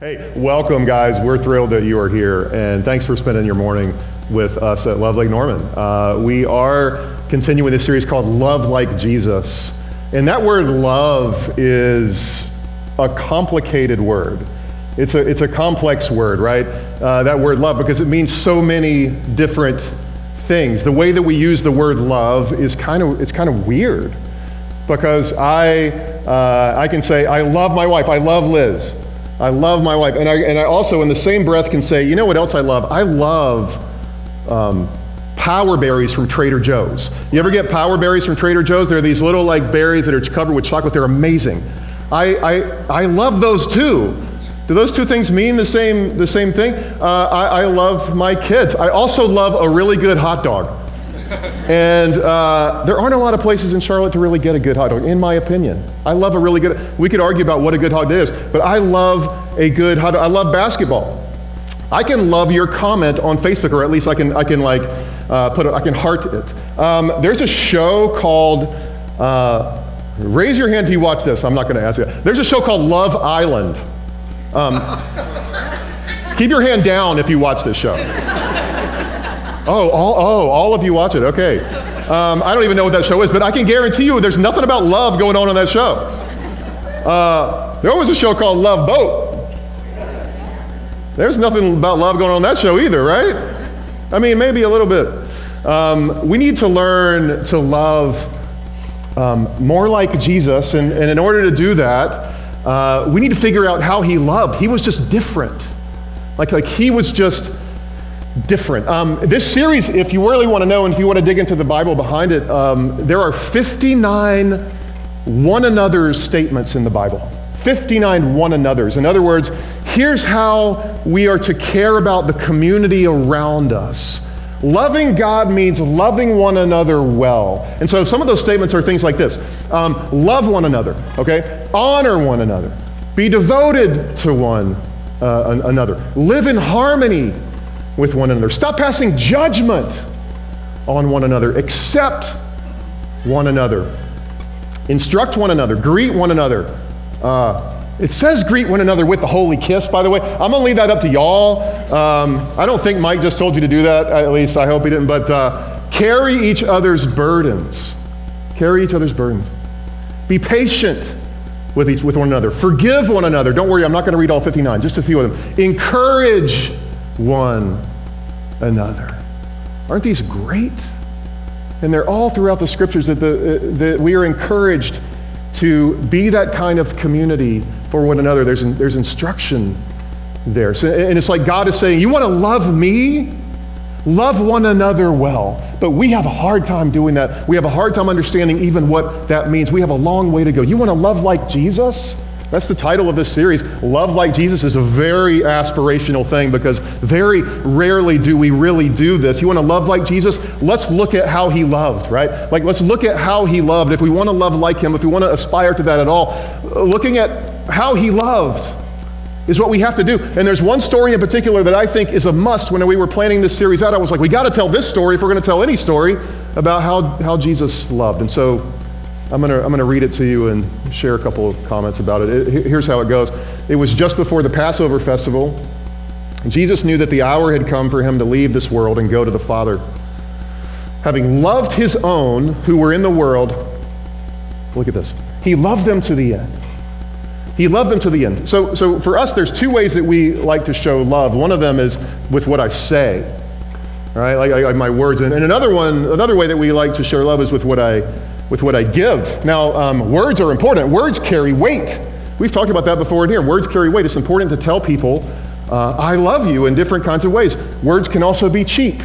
Hey, welcome, guys. We're thrilled that you are here, and thanks for spending your morning with us at Love Lake Norman. Uh, we are continuing this series called Love Like Jesus. And that word love is a complicated word. It's a, it's a complex word, right? Uh, that word love, because it means so many different things. The way that we use the word love is kind of, it's kind of weird. Because I, uh, I can say, I love my wife, I love Liz. I love my wife. And I, and I also, in the same breath, can say, you know what else I love? I love um, power berries from Trader Joe's. You ever get power berries from Trader Joe's? They're these little like berries that are covered with chocolate. They're amazing. I, I, I love those too. Do those two things mean the same, the same thing? Uh, I, I love my kids. I also love a really good hot dog. And uh, there aren't a lot of places in Charlotte to really get a good hot dog, in my opinion. I love a really good, we could argue about what a good hot dog is, but I love a good hot dog. I love basketball. I can love your comment on Facebook, or at least I can, I can like, uh, put, a, I can heart it. Um, there's a show called, uh, raise your hand if you watch this, I'm not gonna ask you. There's a show called Love Island. Um, keep your hand down if you watch this show. Oh, all, oh, all of you watch it. Okay. Um, I don't even know what that show is, but I can guarantee you there's nothing about love going on on that show. Uh, there was a show called Love Boat. There's nothing about love going on that show either, right? I mean, maybe a little bit. Um, we need to learn to love um, more like Jesus, and, and, in order to do that, uh, we need to figure out how he loved. He was just different. Like, like he was just different. Um, this series, if you really want to know and if you want to dig into the Bible behind it, um, there are 59 one another's statements in the Bible. 59 one another's. In other words, here's how we are to care about the community around us. Loving God means loving one another well. And so some of those statements are things like this um, love one another, okay? Honor one another. Be devoted to one uh, another. Live in harmony with one another. Stop passing judgment on one another. Accept one another. Instruct one another. Greet one another. Uh, it says greet one another with the holy kiss, by the way. I'm going to leave that up to y'all. Um, I don't think Mike just told you to do that, at least I hope he didn't, but uh, carry each other's burdens. Carry each other's burdens. Be patient with, each, with one another. Forgive one another. Don't worry, I'm not going to read all 59, just a few of them. Encourage one another. Aren't these great? And they're all throughout the scriptures that, the, uh, that we are encouraged to be that kind of community for one another. There's, there's instruction there. So, and it's like God is saying, You want to love me? Love one another well. But we have a hard time doing that. We have a hard time understanding even what that means. We have a long way to go. You want to love like Jesus? That's the title of this series. Love like Jesus is a very aspirational thing because very rarely do we really do this. You want to love like Jesus? Let's look at how he loved, right? Like, let's look at how he loved. If we want to love like him, if we want to aspire to that at all, looking at how he loved is what we have to do. And there's one story in particular that I think is a must when we were planning this series out. I was like, we got to tell this story if we're going to tell any story about how, how Jesus loved. And so I'm going to I'm to read it to you and share a couple of comments about it. it. Here's how it goes It was just before the Passover festival. Jesus knew that the hour had come for him to leave this world and go to the Father. Having loved his own who were in the world, look at this. He loved them to the end. He loved them to the end. So, so for us, there's two ways that we like to show love. One of them is with what I say, right? Like, like my words. And, and another one, another way that we like to show love is with what I with what I give. Now, um, words are important. Words carry weight. We've talked about that before in here. Words carry weight. It's important to tell people, uh, I love you in different kinds of ways. Words can also be cheap,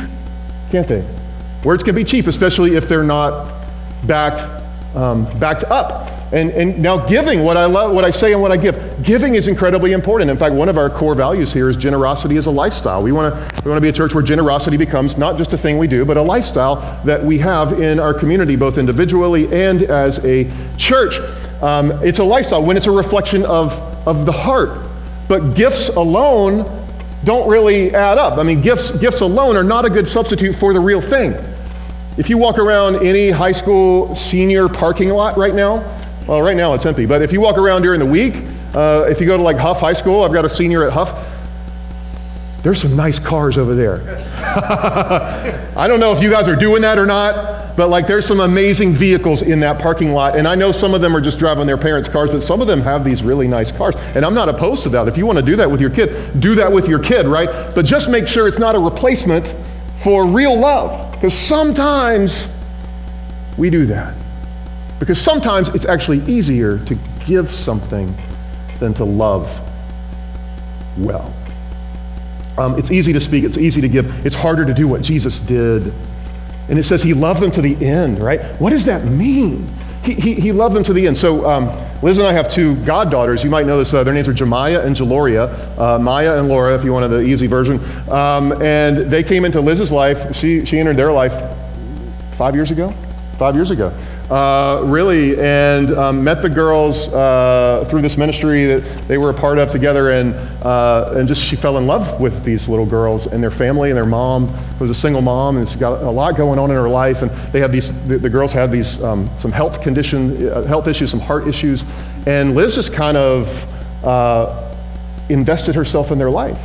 can't they? Words can be cheap, especially if they're not backed, um, backed up And, and now giving, what I love, what I say and what I give, giving is incredibly important. In fact, one of our core values here is generosity as a lifestyle. We want to we want to be a church where generosity becomes not just a thing we do, but a lifestyle that we have in our community, both individually and as a church. Um, it's a lifestyle when it's a reflection of, of the heart. But gifts alone don't really add up. I mean, gifts, gifts alone are not a good substitute for the real thing. If you walk around any high school senior parking lot right now, well, right now it's empty, but if you walk around during the week, uh, if you go to like Hough High School, I've got a senior at Hough, there's some nice cars over there. I don't know if you guys are doing that or not, but like there's some amazing vehicles in that parking lot. And I know some of them are just driving their parents' cars, but some of them have these really nice cars. And I'm not opposed to that. If you want to do that with your kid, do that with your kid, right? But just make sure it's not a replacement for real love. Because sometimes we do that. Because sometimes it's actually easier to give something than to love well. Um, it's easy to speak, it's easy to give. It's harder to do what Jesus did. And it says he loved them to the end, right? What does that mean? He, he, he loved them to the end. So um, Liz and I have two goddaughters. You might know this. Uh, their names are Jemiah and Jaloria. Uh, Maya and Laura, if you wanted the easy version. Um, and they came into Liz's life. She, she entered their life five years ago? Five years ago uh, really, and um, met the girls uh, through this ministry that they were a part of together, and, uh, and just she fell in love with these little girls and their family and their mom. Was a single mom, and she's got a lot going on in her life, and they have these, the, the girls had these, um, some health condition, uh, health issues, some heart issues, and Liz just kind of uh, invested herself in their life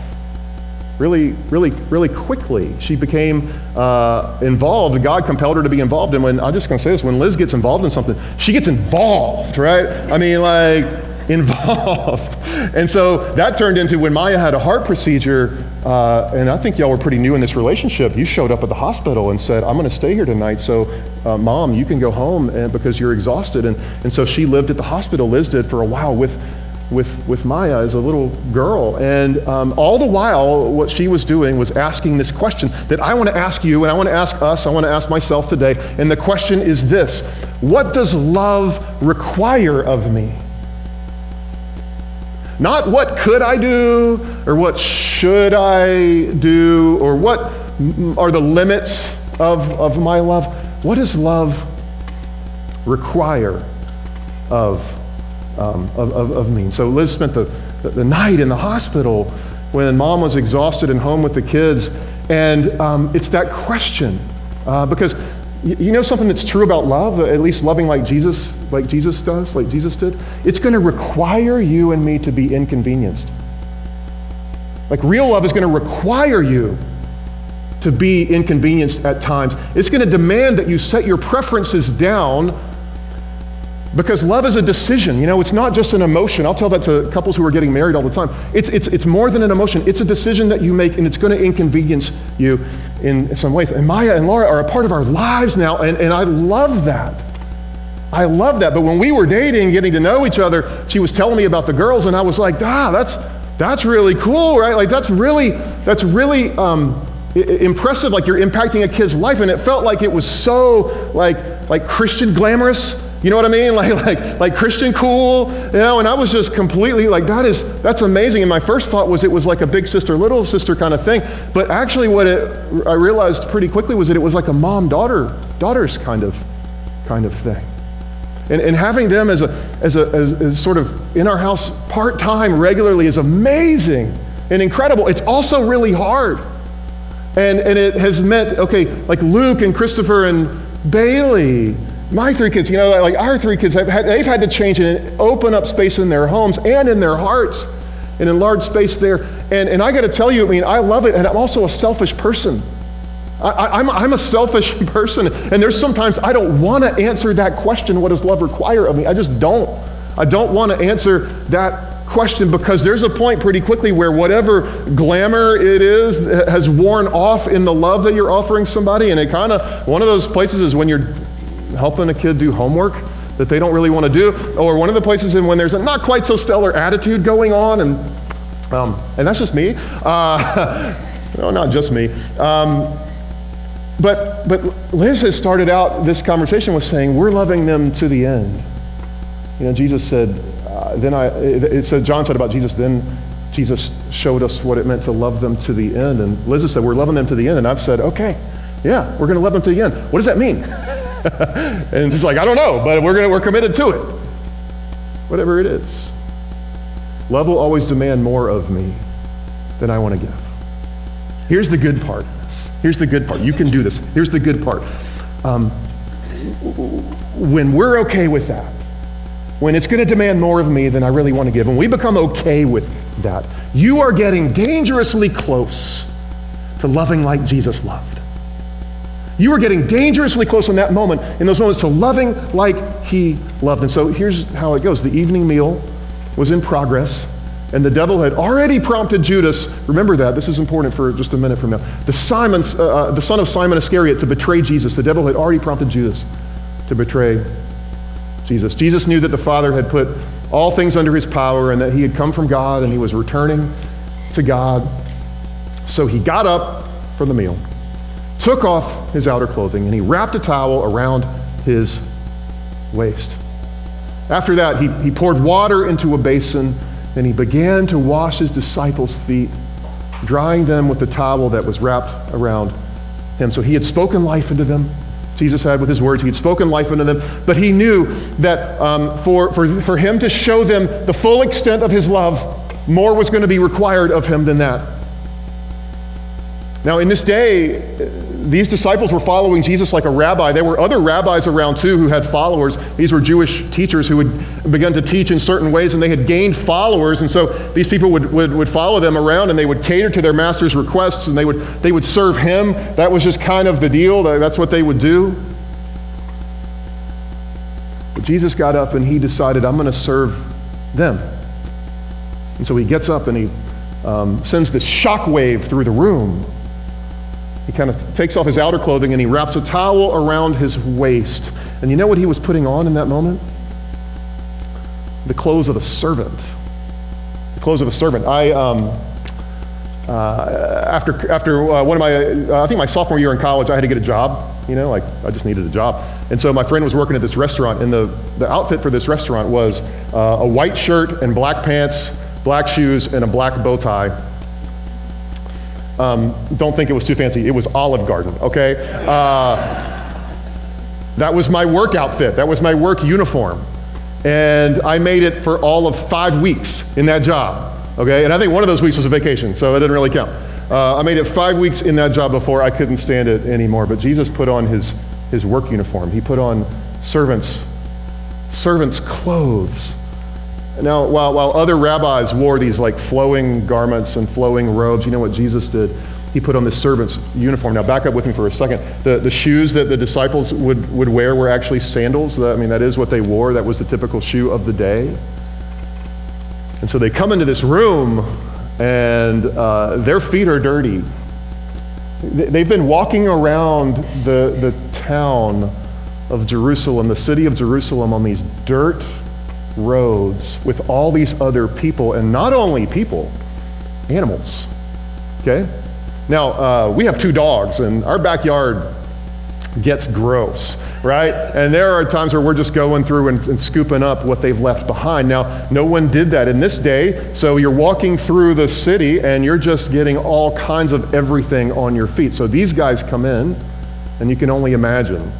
really, really, really quickly. She became uh, involved. God compelled her to be involved. And when, I'm just going to say this, when Liz gets involved in something, she gets involved, right? I mean, like, involved. and so that turned into when Maya had a heart procedure, uh, and I think y'all were pretty new in this relationship. You showed up at the hospital and said, I'm going to stay here tonight, so uh, mom, you can go home and, because you're exhausted. And, and so she lived at the hospital, Liz did, for a while with with, with Maya as a little girl. And um, all the while, what she was doing was asking this question that I want to ask you, and I want to ask us, I want to ask myself today. And the question is this What does love require of me? Not what could I do, or what should I do, or what are the limits of, of my love. What does love require of um, of, of, of. So Liz spent the, the, the, night in the hospital when mom was exhausted and home with the kids. And um, it's that question. Uh, because you, you know something that's true about love, at least loving like Jesus, like Jesus does, like Jesus did? It's going to require you and me to be inconvenienced. Like real love is going to require you to be inconvenienced at times. It's going to demand that you set your preferences down because love is a decision. You know, it's not just an emotion. I'll tell that to couples who are getting married all the time. It's, it's, it's more than an emotion, it's a decision that you make, and it's going to inconvenience you in some ways. And Maya and Laura are a part of our lives now, and, and I love that. I love that. But when we were dating, getting to know each other, she was telling me about the girls, and I was like, ah, that's, that's really cool, right? Like, that's really, that's really um, impressive. Like, you're impacting a kid's life. And it felt like it was so, like, like Christian glamorous you know what I mean? Like, like, like Christian cool, you know, and I was just completely like, that is, that's amazing. And my first thought was it was like a big sister, little sister kind of thing. But actually what it, I realized pretty quickly was that it was like a mom daughter, daughters kind of, kind of thing. And, and having them as a, as a as, as sort of in our house part time regularly is amazing and incredible. It's also really hard. And, and it has meant, okay, like Luke and Christopher and Bailey my three kids, you know, like our three kids, have had, they've had to change and open up space in their homes and in their hearts and enlarge space there. And, and I got to tell you, I mean, I love it, and I'm also a selfish person. I, I'm, I'm a selfish person, and there's sometimes I don't want to answer that question, what does love require of me? I just don't. I don't want to answer that question because there's a point pretty quickly where whatever glamour it is has worn off in the love that you're offering somebody. And it kind of, one of those places is when you're helping a kid do homework that they don't really want to do, or one of the places in when there's a not quite so stellar attitude going on, and um, and that's just me. Uh, no, not just me. Um, but but Liz has started out this conversation with saying we're loving them to the end. You know, Jesus said, uh, then I, it, it said, John said about Jesus, then Jesus showed us what it meant to love them to the end. And Liz said, we're loving them to the end. And I've said, okay, yeah, we're going to love them to the end. What does that mean? and he's like, I don't know, but we're, gonna, we're committed to it. Whatever it is. Love will always demand more of me than I want to give. Here's the good part of this. Here's the good part. You can do this. Here's the good part. Um, when we're okay with that, when it's going to demand more of me than I really want to give, when we become okay with that, you are getting dangerously close to loving like Jesus loved. You are getting dangerously close in that moment, in those moments, to loving like he loved. And so here's how it goes the evening meal was in progress, and the devil had already prompted Judas. Remember that. This is important for just a minute from now. The, Simon's, uh, uh the son of Simon Iscariot to betray Jesus. The devil had already prompted Judas to betray Jesus. Jesus knew that the Father had put all things under his power and that he had come from God and he was returning to God. So he got up from the meal, took off his outer clothing, and he wrapped a towel around his waist. After that, he, he poured water into a basin and he began to wash his disciples' feet, drying them with the towel that was wrapped around him. So he had spoken life into them. Jesus had with his words. He had spoken life into them, but he knew that um, for, for, for him to show them the full extent of his love, more was going to be required of him than that. Now, in this day, these disciples were following Jesus like a rabbi. There were other rabbis around too who had followers. These were Jewish teachers who had begun to teach in certain ways and they had gained followers. And so these people would, would, would follow them around and they would cater to their master's requests and they would, they would serve him. That was just kind of the deal. That's what they would do. But Jesus got up and he decided, I'm going to serve them. And so he gets up and he um, sends this shock wave through the room he kind of takes off his outer clothing and he wraps a towel around his waist. And you know what he was putting on in that moment? The clothes of a servant. The clothes of a servant. I, um, uh, after, after uh, one of my, uh, I think my sophomore year in college, I had to get a job. You know, like I just needed a job. And so my friend was working at this restaurant, and the, the outfit for this restaurant was uh, a white shirt and black pants, black shoes, and a black bow tie um, don't think it was too fancy. It was Olive Garden, okay? Uh, that was my work outfit. That was my work uniform. And I made it for all of five weeks in that job, okay? And I think one of those weeks was a vacation, so it didn't really count. Uh, I made it five weeks in that job before I couldn't stand it anymore. But Jesus put on his, his work uniform. He put on servants, servants' clothes. Now, while, while other rabbis wore these like flowing garments and flowing robes, you know what Jesus did? He put on the servant's uniform. Now, back up with me for a second. The, the shoes that the disciples would, would wear were actually sandals. I mean, that is what they wore. That was the typical shoe of the day. And so they come into this room, and uh, their feet are dirty. They've been walking around the, the town of Jerusalem, the city of Jerusalem, on these dirt roads with all these other people, and not only people, animals. Okay? Now, uh, we have two dogs, and our backyard gets gross, right? And there are times where we're just going through and, and, scooping up what they've left behind. Now, no one did that in this day, so you're walking through the city and you're just getting all kinds of everything on your feet. So these guys come in, and you can only imagine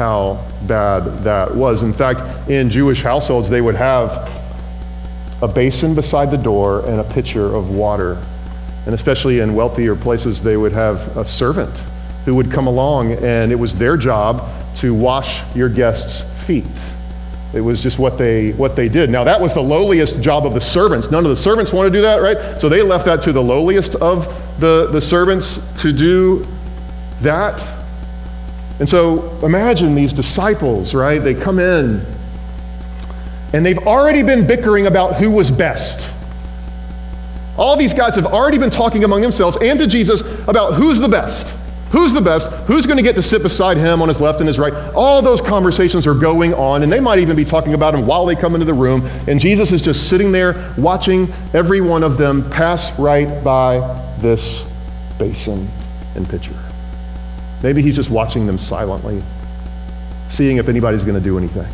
how bad that was. In fact, in Jewish households, they would have a basin beside the door and a pitcher of water. And especially in wealthier places, they would have a servant who would come along, and it was their job to wash your guests' feet. It was just what they, what they did. Now, that was the lowliest job of the servants. None of the servants want to do that, right? So they left that to the lowliest of the, the servants to do that. And so imagine these disciples, right? They come in and they've already been bickering about who was best. All these guys have already been talking among themselves and to Jesus about who's the best. Who's the best? Who's going to get to sit beside him on his left and his right? All those conversations are going on, and they might even be talking about him while they come into the room. And Jesus is just sitting there watching every one of them pass right by this basin and pitcher. Maybe he's just watching them silently, seeing if anybody's going to do anything.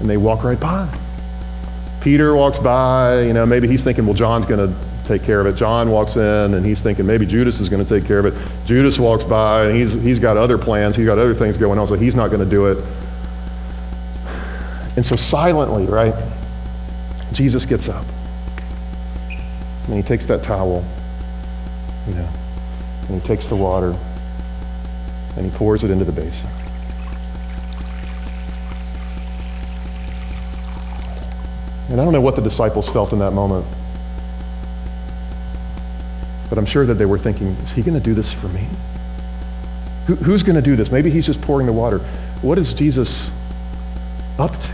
And they walk right by. Peter walks by, you know, maybe he's thinking, well, John's going to take care of it. John walks in and he's thinking maybe Judas is going to take care of it. Judas walks by and he's, he's got other plans. He's got other things going on, so he's not going to do it. And so silently, right, Jesus gets up and he takes that towel, you know, and he takes the water and he pours it into the basin. And I don't know what the disciples felt in that moment. But I'm sure that they were thinking, is he going to do this for me? Who, who's going to do this? Maybe he's just pouring the water. What is Jesus up to?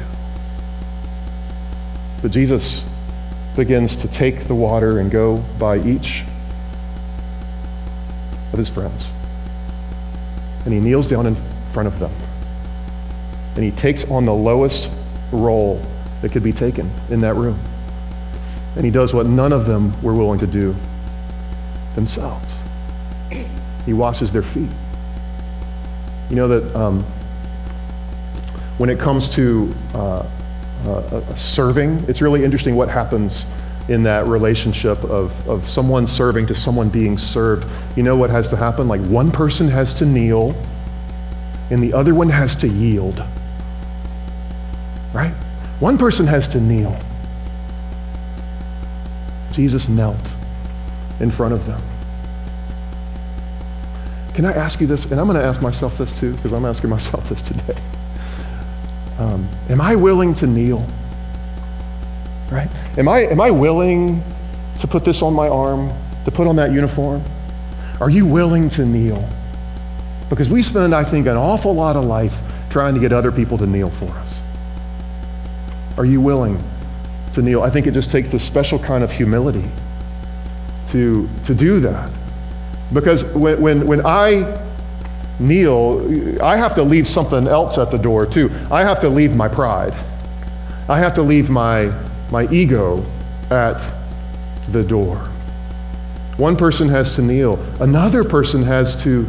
But Jesus begins to take the water and go by each of his friends. And he kneels down in front of them. And he takes on the lowest role that could be taken in that room. And he does what none of them were willing to do themselves. He washes their feet. You know that um, when it comes to uh, uh, serving, it's really interesting what happens in that relationship of, of someone serving to someone being served. You know what has to happen? Like one person has to kneel and the other one has to yield. Right? One person has to kneel. Jesus knelt in front of them. Can I ask you this? And I'm going to ask myself this too, because I'm asking myself this today. Um, am I willing to kneel? Right? Am I, am I willing to put this on my arm, to put on that uniform? Are you willing to kneel? Because we spend, I think, an awful lot of life trying to get other people to kneel for us. Are you willing to kneel? I think it just takes a special kind of humility to, to do that. Because when, when, when I kneel, I have to leave something else at the door too. I have to leave my pride. I have to leave my, my ego at the door. One person has to kneel, another person has to,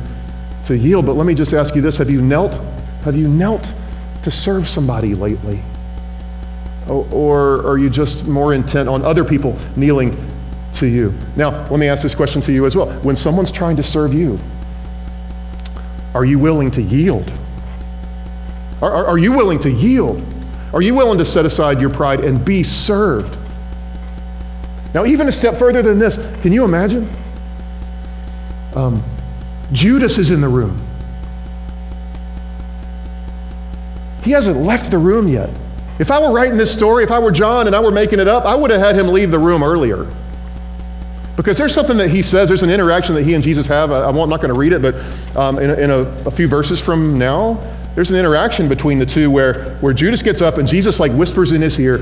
to yield. But let me just ask you this have you knelt? Have you knelt to serve somebody lately? Or are you just more intent on other people kneeling to you? Now, let me ask this question to you as well. When someone's trying to serve you, are you willing to yield? Are, are, are, you willing to yield? Are you willing to set aside your pride and be served? Now, even a step further than this, can you imagine? Um, Judas is in the room. He hasn't left the room yet. If I were writing this story, if I were John and I were making it up, I would have had him leave the room earlier. Because there's something that he says, there's an interaction that he and Jesus have. I, am not going to read it, but um, in, a, in a, a, few verses from now, there's an interaction between the two where, where Judas gets up and Jesus like whispers in his ear,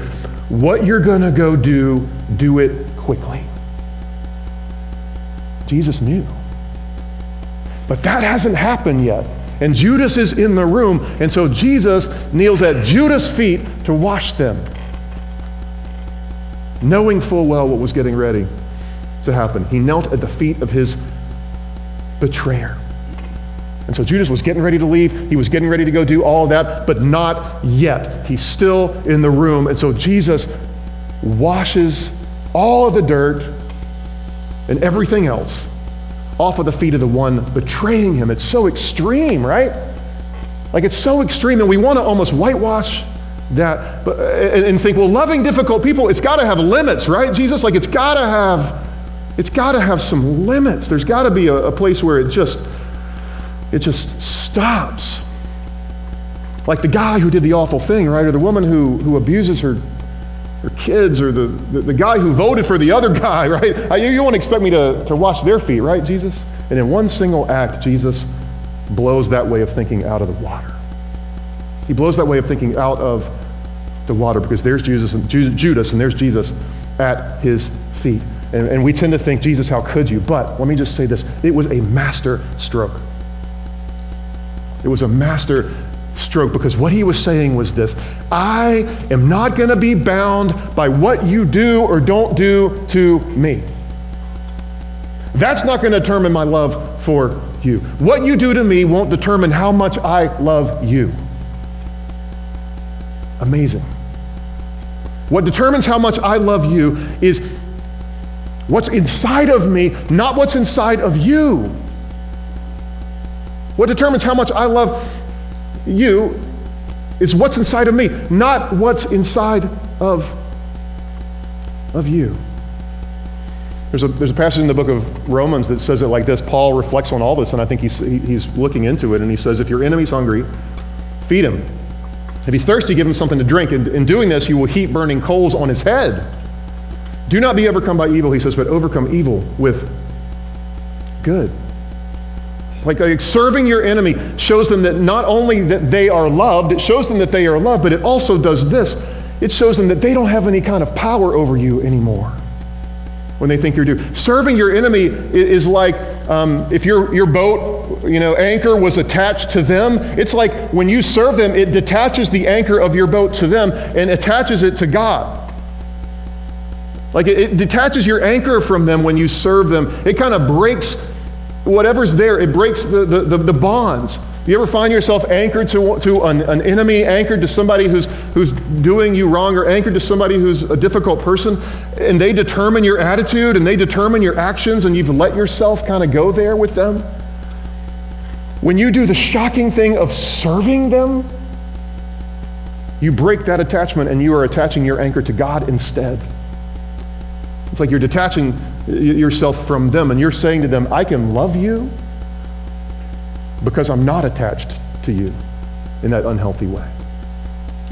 What you're going to go do, do it quickly. Jesus knew. But that hasn't happened yet. And Judas is in the room, and so Jesus kneels at Judas' feet to wash them, knowing full well what was getting ready to happen. He knelt at the feet of his betrayer. And so Judas was getting ready to leave. He was getting ready to go do all that, but not yet. He's still in the room. And so Jesus washes all of the dirt and everything else off of the feet of the one betraying him. It's so extreme, right? Like it's so extreme, and we want to almost whitewash that but, and, and think, well, loving difficult people, it's got to have limits, right? Jesus, like it's got to have, it's got to have some limits. There's got to be a, a place where it just, it just stops. Like the guy who did the awful thing, right? Or the woman who, who abuses her or kids or the, the, the, guy who voted for the other guy, right? You, you won't expect me to, to wash their feet, right, Jesus? And in one single act, Jesus blows that way of thinking out of the water. He blows that way of thinking out of the water because there's Jesus and Judas and there's Jesus at his feet. And, and we tend to think, Jesus, how could you? But let me just say this it was a master stroke. It was a master stroke because what he was saying was this I am not going to be bound by what you do or don't do to me. That's not going to determine my love for you. What you do to me won't determine how much I love you. Amazing. What determines how much I love you is what's inside of me, not what's inside of you. What determines how much I love you is what's inside of me, not what's inside of, of you. There's a, there's a passage in the book of Romans that says it like this. Paul reflects on all this, and I think he's, he's looking into it, and he says, If your enemy's hungry, feed him. If he's thirsty, give him something to drink. And in doing this, you will heap burning coals on his head. Do not be overcome by evil, he says, but overcome evil with good. Like, like, serving your enemy shows them that not only that they are loved, it shows them that they are loved, but it also does this. It shows them that they don't have any kind of power over you anymore when they think you're due. Serving your enemy is like um, if your, your boat, you know, anchor was attached to them. It's like when you serve them, it detaches the anchor of your boat to them and attaches it to God. Like it, it detaches your anchor from them when you serve them. It kind of breaks whatever's there, it breaks the, the, the, the bonds. You ever find yourself anchored to, to an, an, enemy, anchored to somebody who's, who's doing you wrong, or anchored to somebody who's a difficult person, and they determine your attitude and they determine your actions, and you've let yourself kind of go there with them? When you do the shocking thing of serving them, you break that attachment and you are attaching your anchor to God instead. It's like you're detaching yourself from them and you're saying to them, I can love you because I'm not attached to you in that unhealthy way.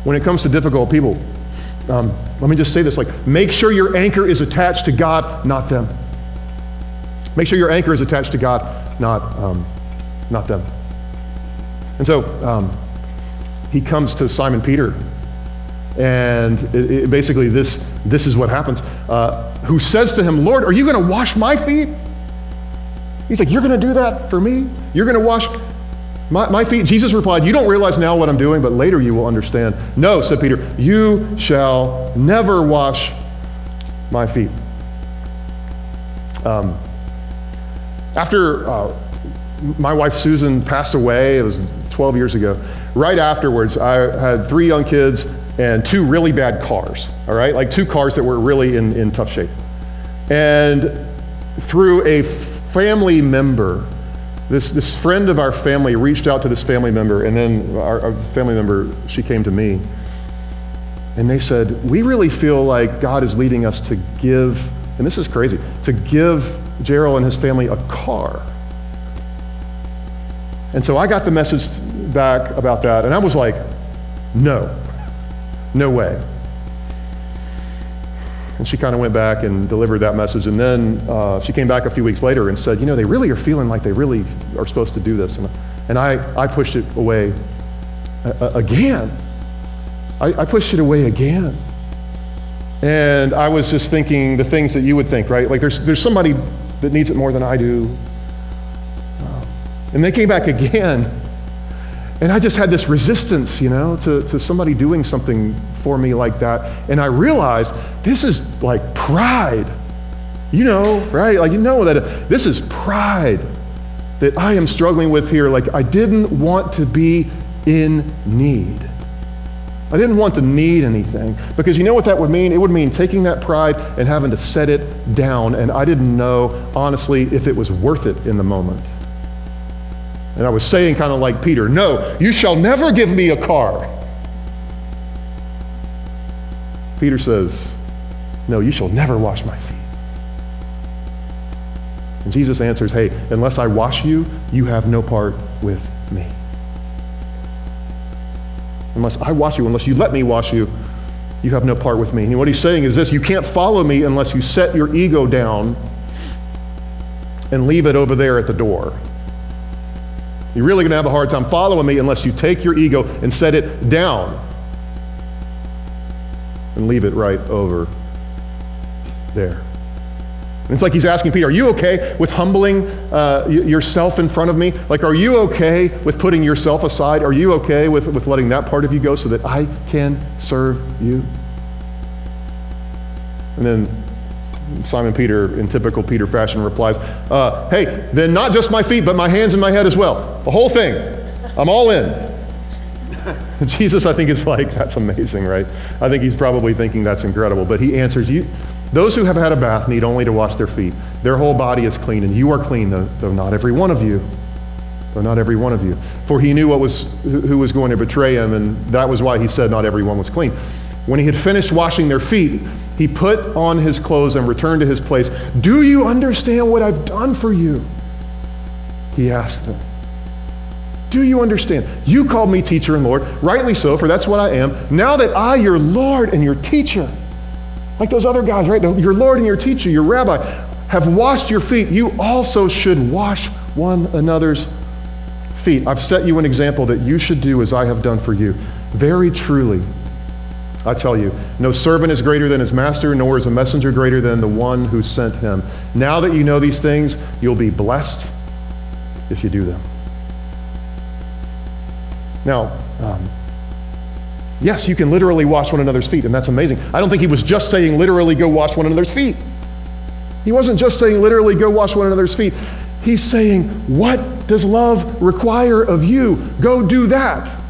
When it comes to difficult people, um, let me just say this like, make sure your anchor is attached to God, not them. Make sure your anchor is attached to God, not, um, not them. And so um, he comes to Simon Peter, and it, it basically this, this is what happens. Uh, who says to him, Lord, are you going to wash my feet? He's like, You're going to do that for me? You're going to wash my, my, feet? Jesus replied, You don't realize now what I'm doing, but later you will understand. No, said Peter, you shall never wash my feet. Um, after uh, my wife Susan passed away, it was 12 years ago, right afterwards, I had three young kids and two really bad cars, all right? Like two cars that were really in, in tough shape. And through a family member, this, this friend of our family reached out to this family member, and then our, our family member, she came to me. And they said, We really feel like God is leading us to give, and this is crazy, to give Gerald and his family a car. And so I got the message back about that, and I was like, No. No way. And she kind of went back and delivered that message. And then uh, she came back a few weeks later and said, You know, they really are feeling like they really are supposed to do this. And, and I, I pushed it away again. I, I pushed it away again. And I was just thinking the things that you would think, right? Like there's, there's somebody that needs it more than I do. And they came back again and I just had this resistance, you know, to, to somebody doing something for me like that. And I realized this is like pride. You know, right? Like, you know that this is pride that I am struggling with here. Like, I didn't want to be in need. I didn't want to need anything because you know what that would mean? It would mean taking that pride and having to set it down. And I didn't know, honestly, if it was worth it in the moment. And I was saying, kind of like Peter, No, you shall never give me a car. Peter says, No, you shall never wash my feet. And Jesus answers, Hey, unless I wash you, you have no part with me. Unless I wash you, unless you let me wash you, you have no part with me. And what he's saying is this you can't follow me unless you set your ego down and leave it over there at the door. You're really going to have a hard time following me unless you take your ego and set it down and leave it right over there. And it's like he's asking Peter, Are you okay with humbling uh, yourself in front of me? Like, are you okay with putting yourself aside? Are you okay with, with letting that part of you go so that I can serve you? And then Simon Peter, in typical Peter fashion, replies, uh, Hey, then not just my feet, but my hands and my head as well. The whole thing. I'm all in. Jesus, I think, is like, that's amazing, right? I think he's probably thinking that's incredible. But he answers, you, those who have had a bath need only to wash their feet. Their whole body is clean, and you are clean, though, though not every one of you. Though not every one of you. For he knew what was, who was going to betray him, and that was why he said not everyone was clean. When he had finished washing their feet, he put on his clothes and returned to his place. Do you understand what I've done for you? He asked them. Do you understand? You called me teacher and Lord, rightly so, for that's what I am. Now that I, your Lord and your teacher, like those other guys, right? Your Lord and your teacher, your rabbi, have washed your feet, you also should wash one another's feet. I've set you an example that you should do as I have done for you. Very truly, I tell you, no servant is greater than his master, nor is a messenger greater than the one who sent him. Now that you know these things, you'll be blessed if you do them. Now, um, yes, you can literally wash one another's feet, and that's amazing. I don't think he was just saying literally go wash one another's feet. He wasn't just saying literally go wash one another's feet. He's saying, what does love require of you? Go do that.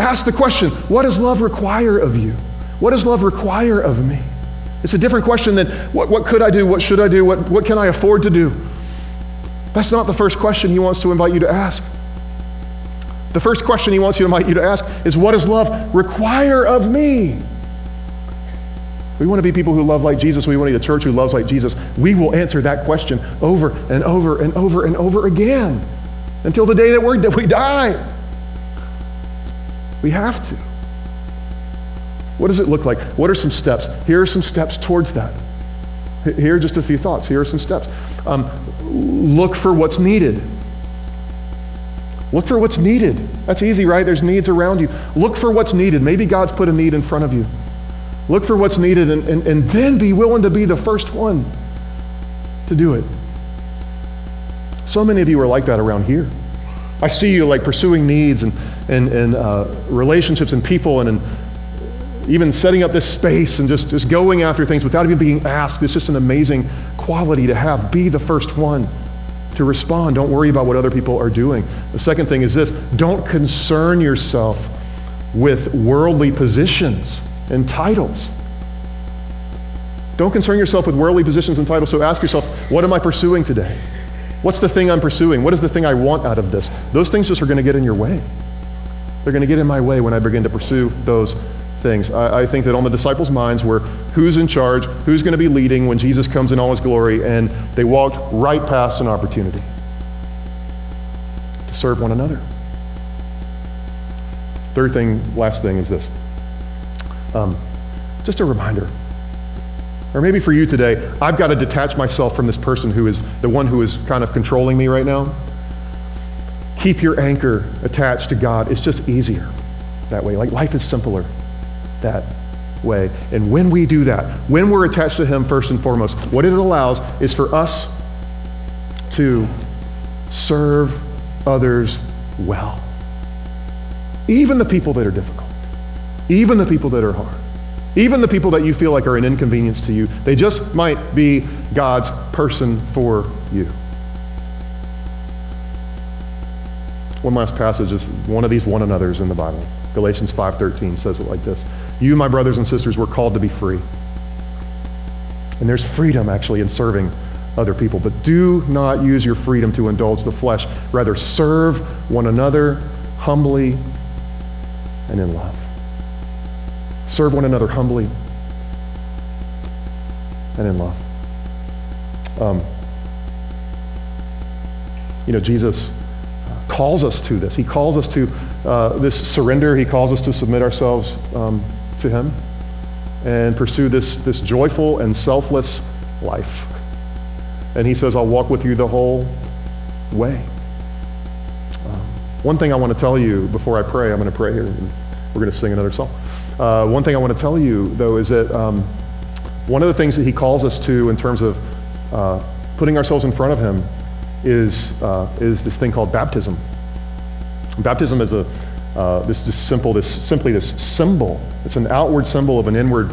Ask the question, what does love require of you? What does love require of me? It's a different question than what, what could I do? What should I do? What, what can I afford to do? That's not the first question he wants to invite you to ask. The first question he wants you to invite you to ask is, What does love require of me? We want to be people who love like Jesus. We want to be a church who loves like Jesus. We will answer that question over and over and over and over again until the day that, we're, that we die. We have to. What does it look like? What are some steps? Here are some steps towards that. Here are just a few thoughts. Here are some steps. Um, look for what's needed. Look for what's needed. That's easy, right? There's needs around you. Look for what's needed. Maybe God's put a need in front of you. Look for what's needed and, and, and then be willing to be the first one to do it. So many of you are like that around here. I see you like pursuing needs and, and, uh, relationships and people and, and even setting up this space and just, just going after things without even being asked. It's just an amazing quality to have. Be the first one to respond. Don't worry about what other people are doing. The second thing is this don't concern yourself with worldly positions and titles. Don't concern yourself with worldly positions and titles. So ask yourself, what am I pursuing today? What's the thing I'm pursuing? What is the thing I want out of this? Those things just are going to get in your way. They're going to get in my way when I begin to pursue those things. I, I, think that on the disciples' minds were who's in charge, who's going to be leading when Jesus comes in all his glory, and they walked right past an opportunity to serve one another. Third thing, last thing is this. Um, just a reminder. Or maybe for you today, I've got to detach myself from this person who is the one who is kind of controlling me right now. Keep your anchor attached to God. It's just easier that way. Like life is simpler that way. And when we do that, when we're attached to Him first and foremost, what it allows is for us to serve others well. Even the people that are difficult, even the people that are hard, even the people that you feel like are an inconvenience to you, they just might be God's person for you. One last passage is one of these one another's in the Bible. Galatians 5:13 says it like this. You, my brothers and sisters, were called to be free. And there's freedom actually in serving other people. But do not use your freedom to indulge the flesh. Rather, serve one another humbly and in love. Serve one another humbly and in love. Um, you know, Jesus calls us to this. He calls us to uh, this surrender. He calls us to submit ourselves um, to Him and pursue this, this joyful and selfless life. And He says, I'll walk with you the whole way. Um, one thing I want to tell you before I pray, I'm going to pray here, and we're going to sing another song. Uh, one thing I want to tell you, though, is that um, one of the things that He calls us to in terms of uh, putting ourselves in front of Him is, uh, is this thing called baptism. Baptism is a, uh, this simple, this simply this symbol. It's an outward symbol of an inward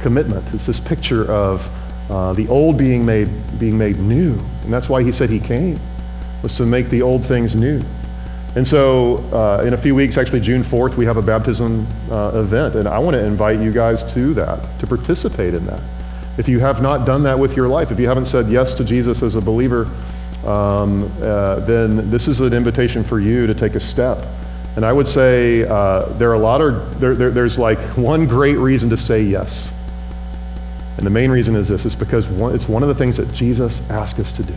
commitment. It's this picture of uh, the old being made, being made new. And that's why he said he came, was to make the old things new. And so, uh, in a few weeks, actually June 4th, we have a baptism uh, event, and I want to invite you guys to that, to participate in that. If you have not done that with your life, if you haven't said yes to Jesus as a believer, um, uh, then this is an invitation for you to take a step. And I would say uh, there are a lot of, there, there, there's like one great reason to say yes. And the main reason is this, it's because one, it's one of the things that Jesus asked us to do.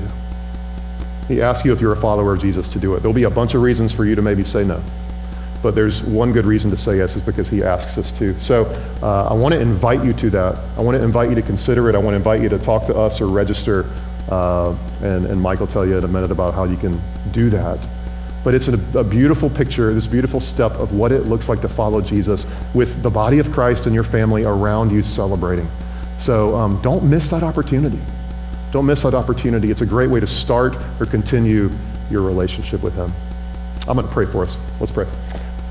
He asks you if you're a follower of Jesus to do it. There'll be a bunch of reasons for you to maybe say no. But there's one good reason to say yes is because he asks us to. So uh, I want to invite you to that. I want to invite you to consider it. I want to invite you to talk to us or register. Uh, and, and Mike will tell you in a minute about how you can do that. But it's a, a, beautiful picture, this beautiful step of what it looks like to follow Jesus with the body of Christ and your family around you celebrating. So um, don't miss that opportunity. Don't miss that opportunity. It's a great way to start or continue your relationship with Him. I'm going to pray for us. Let's pray.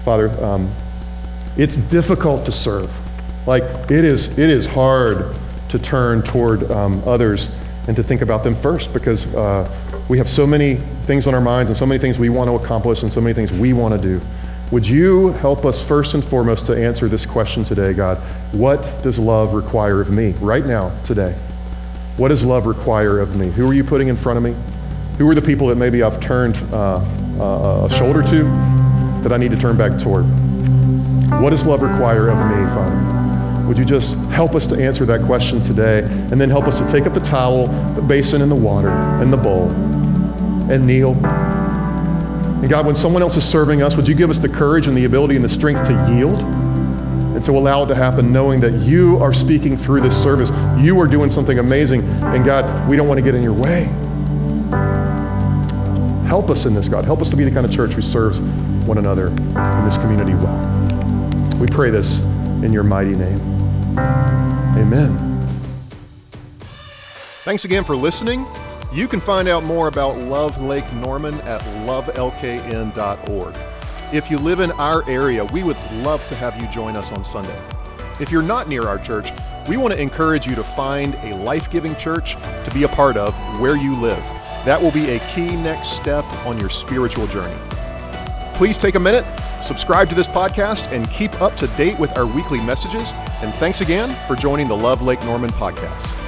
Father, um, it's difficult to serve. Like, it is, it is hard to turn toward um, others and to think about them first because uh, we have so many things on our minds and so many things we want to accomplish and so many things we want to do. Would you help us first and foremost to answer this question today, God? What does love require of me right now, today? What does love require of me? Who are you putting in front of me? Who are the people that maybe I've turned uh, uh, a shoulder to that I need to turn back toward? What does love require of me, Father? Would you just help us to answer that question today and then help us to take up the towel, the basin, and the water, and the bowl, and kneel? And God, when someone else is serving us, would you give us the courage and the ability and the strength to yield? and to allow it to happen, knowing that you are speaking through this service. You are doing something amazing, and God, we don't want to get in your way. Help us in this, God. Help us to be the kind of church who serves one another in this community well. We pray this in your mighty name. Amen. Thanks again for listening. You can find out more about Love Lake Norman at lovelkn.org. If you live in our area, we would love to have you join us on Sunday. If you're not near our church, we want to encourage you to find a life giving church to be a part of where you live. That will be a key next step on your spiritual journey. Please take a minute, subscribe to this podcast, and keep up to date with our weekly messages. And thanks again for joining the Love Lake Norman podcast.